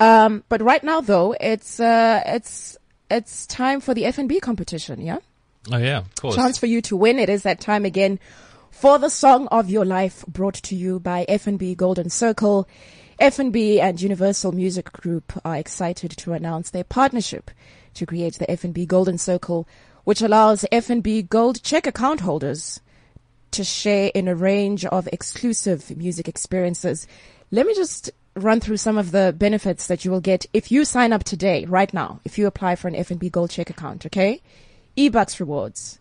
Um, but right now though, it's, uh, it's, it's time for the FNB competition. Yeah. Oh yeah, of course. Chance for you to win. It is that time again for the song of your life brought to you by FNB Golden Circle. FNB and Universal Music Group are excited to announce their partnership to create the FNB Golden Circle, which allows FNB Gold Cheque account holders to share in a range of exclusive music experiences. Let me just run through some of the benefits that you will get if you sign up today, right now, if you apply for an FNB Gold Cheque account, okay? eBucks rewards.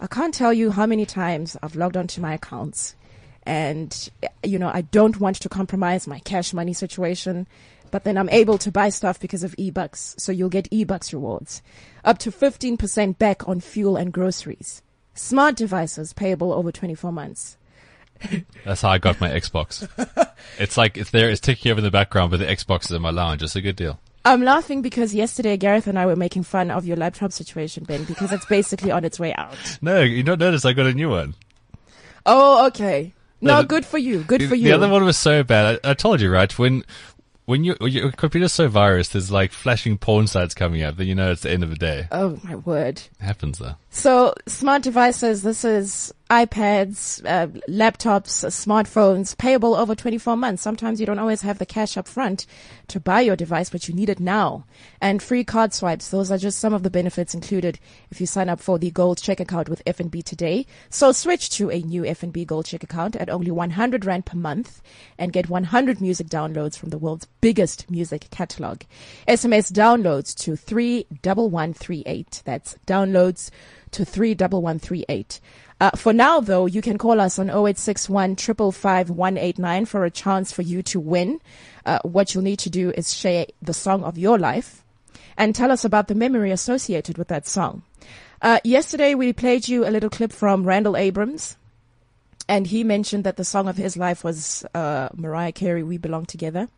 I can't tell you how many times I've logged onto my accounts and, you know, I don't want to compromise my cash money situation, but then I'm able to buy stuff because of eBucks. So you'll get eBucks rewards. Up to 15% back on fuel and groceries. Smart devices payable over 24 months. That's how I got my Xbox. it's like it's there, it's ticking over in the background, but the Xbox is in my lounge. It's a good deal. I'm laughing because yesterday Gareth and I were making fun of your laptop situation, Ben, because it's basically on its way out. No, you don't notice I got a new one. Oh, okay. No, No, the- good for you. Good for you. The other one was so bad. I, I told you, right? When when you, when your computer's so virus, there's like flashing porn sites coming up. Then you know it's the end of the day. Oh my word. It happens though. So smart devices, this is iPads, uh, laptops, smartphones, payable over 24 months. Sometimes you don't always have the cash up front to buy your device, but you need it now. And free card swipes. Those are just some of the benefits included if you sign up for the gold cheque account with FNB today. So switch to a new FNB gold cheque account at only 100 Rand per month and get 100 music downloads from the world's biggest music catalog. SMS downloads to 31138. That's downloads to 31138. Uh, for now, though, you can call us on 0861 555 189 for a chance for you to win. Uh, what you'll need to do is share the song of your life and tell us about the memory associated with that song. Uh, yesterday, we played you a little clip from Randall Abrams, and he mentioned that the song of his life was uh, Mariah Carey, "We Belong Together."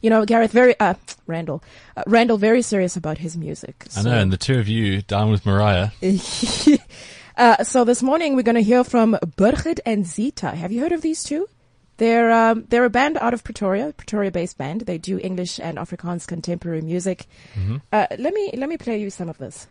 You know, Gareth, very uh, Randall, uh, Randall, very serious about his music. I know, and the two of you down with Mariah. uh, so this morning we're going to hear from Birgit and Zita. Have you heard of these two? They're um, they're a band out of Pretoria, Pretoria-based band. They do English and Afrikaans contemporary music. Uh, let me let me play you some of this.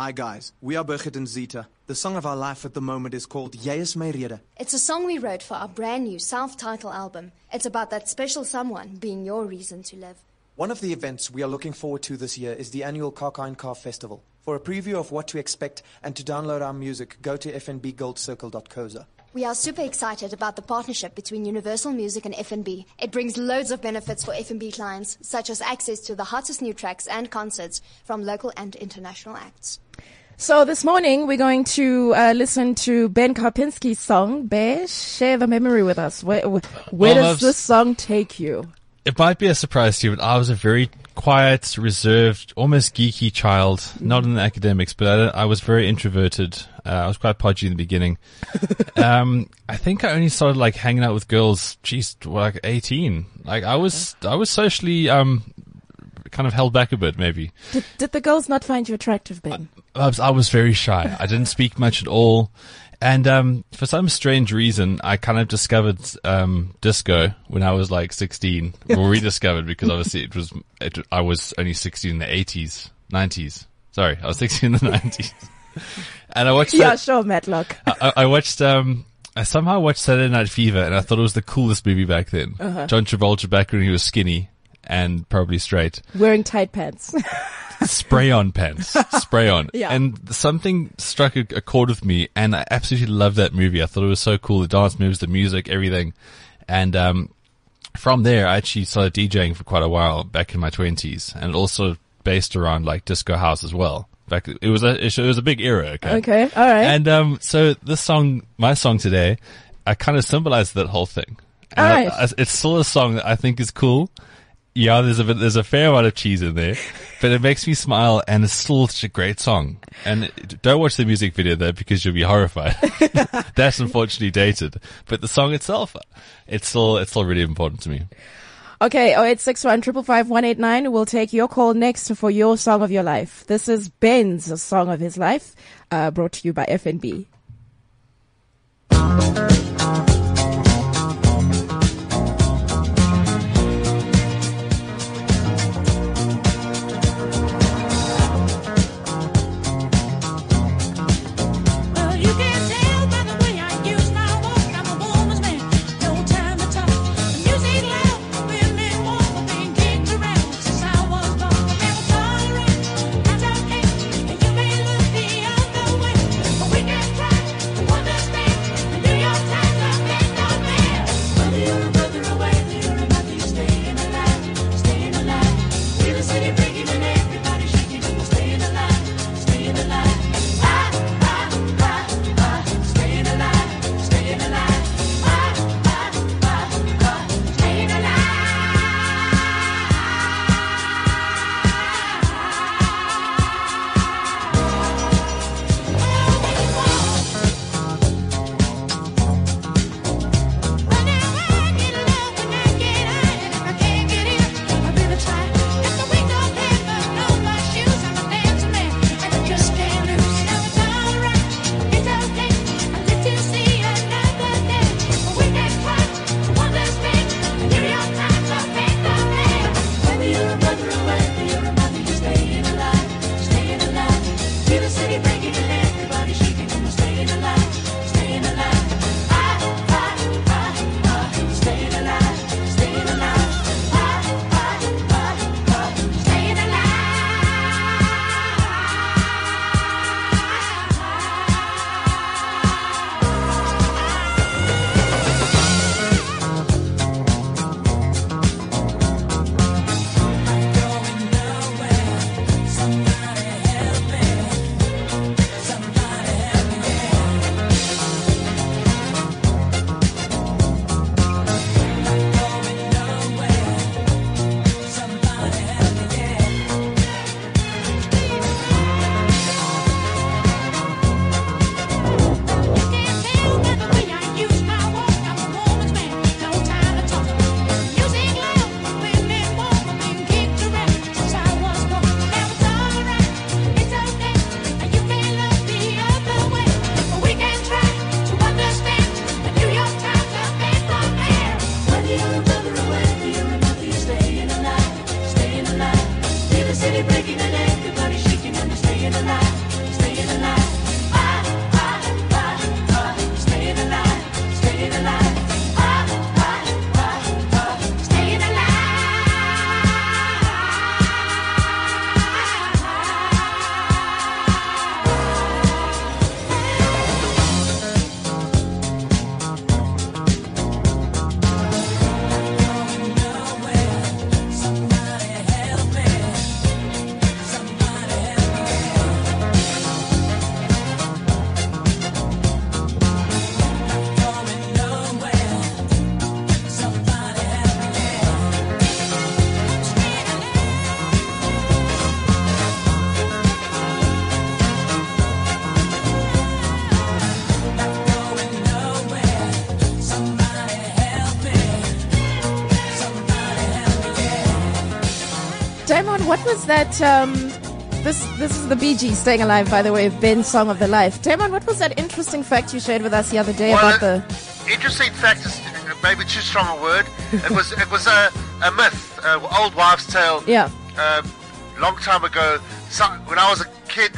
Hi guys, we are Birgit and Zita. The song of our life at the moment is called Jy is my rede. It's a song we wrote for our brand new self titled album. It's about that special someone being your reason to live. One of the events we are looking forward to this year is the annual KKNK Festival. For a preview of what to expect and to download our music, go to fnbgoldcircle.coza. We are super excited about the partnership between Universal Music and FNB. It brings loads of benefits for FNB clients, such as access to the hottest new tracks and concerts from local and international acts. So this morning we're going to uh, listen to Ben Karpinski's song. Bear, share the memory with us. Where, where, Well, does this song take you? It might be a surprise to you, but I was a very quiet, reserved, almost geeky child. Not in the academics, but I, I was very introverted. Uh, I was quite podgy in the beginning. um, I think I only started like hanging out with girls, geez, like 18. Like I was, I was socially, um, kind of held back a bit, maybe. Did, did the girls not find you attractive, Ben? I was, I was very shy. I didn't speak much at all. And, um, for some strange reason, I kind of discovered, um, disco when I was like 16, or rediscovered because obviously it was, it, I was only 16 in the 80s, 90s. Sorry, I was 16 in the 90s. And I watched yeah, that, sure, Matlock. I, I watched, um, I somehow watched Saturday Night Fever and I thought it was the coolest movie back then. John Travolta back when he was skinny and probably straight Wearing tight pants. spray on pants, spray on. Yeah. And something struck a, a chord with me and I absolutely loved that movie. I thought it was so cool. The dance moves, the music, everything. And, um, from there, I actually started DJing for quite a while back in my twenties and also based around like disco house as well. Back, it was a, it was a big era. Okay. okay, all right. And, um, so this song, my song today, I kind of symbolized that whole thing. And I- Alright. I- it's still a song that I think is cool. Yeah, there's a bit, there's a fair amount of cheese in there, but it makes me smile and it's still such a great song. And don't watch the music video though because you'll be horrified. That's unfortunately dated, but the song itself, it's still, it's still really important to me. Okay, 0861 555 189. We'll take your call next for your song of your life. This is Ben's song of his life, uh, brought to you by FNB. Damon, what was that? Um, this this is the Bee Gees staying alive, by the way, Ben's song of the life. Damon, what was that interesting fact you shared with us the other day Well, about uh, the? Interesting fact is uh, maybe too strong a word. It was it was a, a myth, uh, old wives' tale. Yeah. Um, long time ago, so, when I was a kid,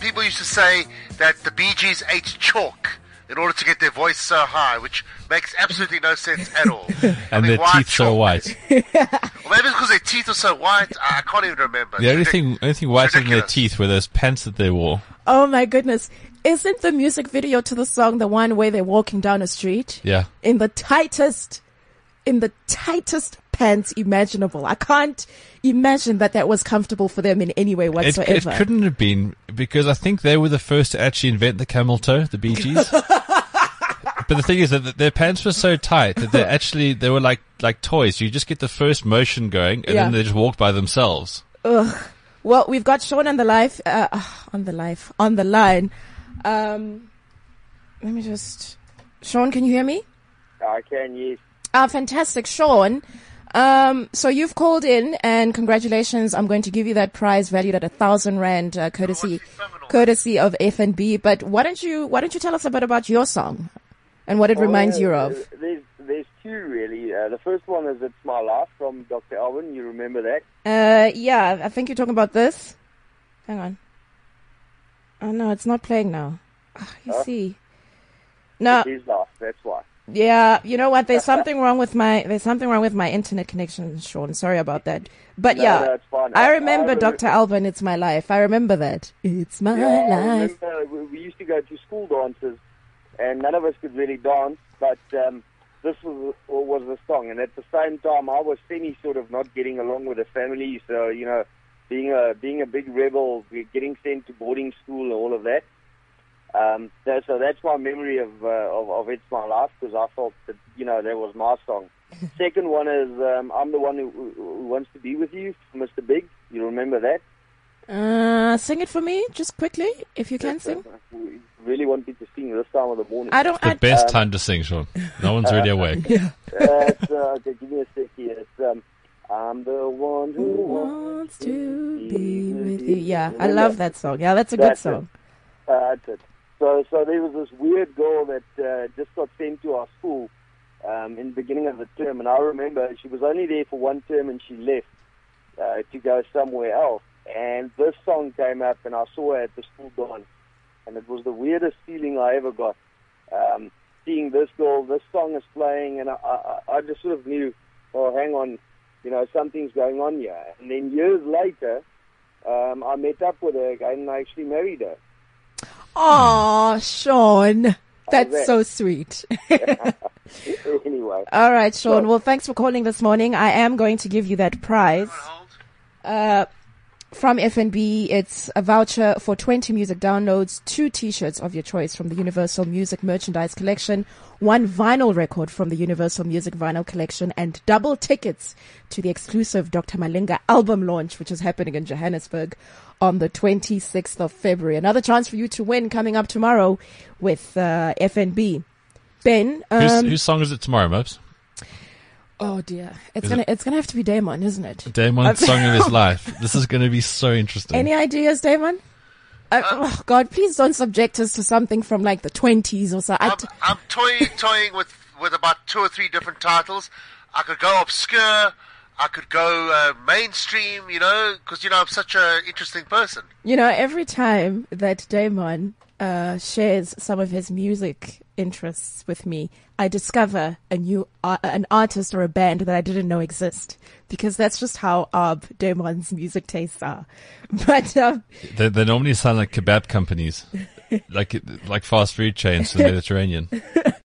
people used to say that the Bee Gees ate chalk in order to get their voice so high, which makes absolutely no sense at all. I And mean, their why teeth so white. Or maybe it's because their teeth are so white. I I can't even remember. The only thing, only thing whiter than their teeth were those pants that they wore. Oh my goodness! Isn't the music video to the song the one where they're walking down a street Yeah. in the tightest, in the tightest pants imaginable? I can't imagine that that was comfortable for them in any way It, whatsoever. it couldn't have been because I think they were the first to actually invent the camel toe, the Bee Gees. but the thing is that their pants were so tight that they actually they were like like toys. You just get the first motion going, and Yeah. then they just walk by themselves. Ugh. Well, we've got Sean on the live, uh, on the live, on the line. Um, let me just, Sean, can you hear me? I can, yes. Ah, fantastic, Sean. Um, so you've called in, and congratulations. I'm going to give you that prize valued at a thousand rand, uh, courtesy, phenomenal. courtesy of FNB. But why don't you, why don't you tell us a bit about your song and what it reminds Well, you of? There's, there's two really. Uh, the first one is It's My Life from Dr. Alban. You remember that? Uh, yeah, I think you're talking about this. Hang on. Oh no, it's not playing now. Ah, you see. No, It's his life, that's why. yeah, you know what? There's something wrong with my there's something wrong with my internet connection, Sean. Sorry about that. But No, yeah, no, it's fine. I I- remember I Dr. Alban. It's my life. I remember that. It's my Yeah, life. remember we used to go to school dances, and none of us could really dance, but um, this was was the song. And at the same time, I was semi sort of not getting along with the family, so you know, being a being a big rebel, getting sent to boarding school, and all of that. Um, that, so that's my memory of, uh, of of it's my life because I felt that you know that was my song. Second one is um, I'm the one who who wants to be with you, Mr. Big. You remember that? Uh, sing it for me, just quickly, if you can sing. We really want me to sing this time of the morning. I don't. The I, best time to sing, Sean. No one's really awake. Uh, it's, uh, okay, give me a sec here. It's, um, I'm the one who wants to be with you. you. Yeah, I love that song. Yeah, that's a good That's it. song. Uh, that's it. So, so there was this weird girl that uh, just got sent to our school um, in the beginning of the term, and I remember she was only there for one term, and she left uh, to go somewhere else. And this song came up, and I saw her at the school dance, and it was the weirdest feeling I ever got. Um, seeing this girl, this song is playing, and I, I, I just sort of knew, oh, hang on, you know, something's going on here. And then years later, um, I met up with her again, and I actually married her. Aw, Sean. That's that? so sweet. anyway. All right, Sean. So- Well, thanks for calling this morning. I am going to give you that prize uh, from FNB. It's a voucher for 20 music downloads, two T-shirts of your choice from the Universal Music Merchandise Collection, one vinyl record from the Universal Music Vinyl Collection, and double tickets to the exclusive Dr. Malinga album launch, which is happening in Johannesburg on the 26th of February. Another chance for you to win coming up tomorrow with uh, FNB. Ben, Whose, um, whose song is it tomorrow, Mopes? Oh dear, it's Is gonna it's gonna have to be Damon, isn't it? Damon's song of his life. This is going to be so interesting. Any ideas, Damon? Uh, oh God, please don't subject us to something from like the twenties or so. I I'm, t- I'm toying, toying with, with about two or three different titles. I could go obscure. I could go uh, mainstream, you know, because you know I'm such an interesting person. You know, every time that Damon uh, shares some of his music interests with me, I discover a new uh, an artist or a band that I didn't know exist because that's just how ob Damon's music tastes are. But um, They, they normally sound like kebab companies, like like fast food chains in the Mediterranean.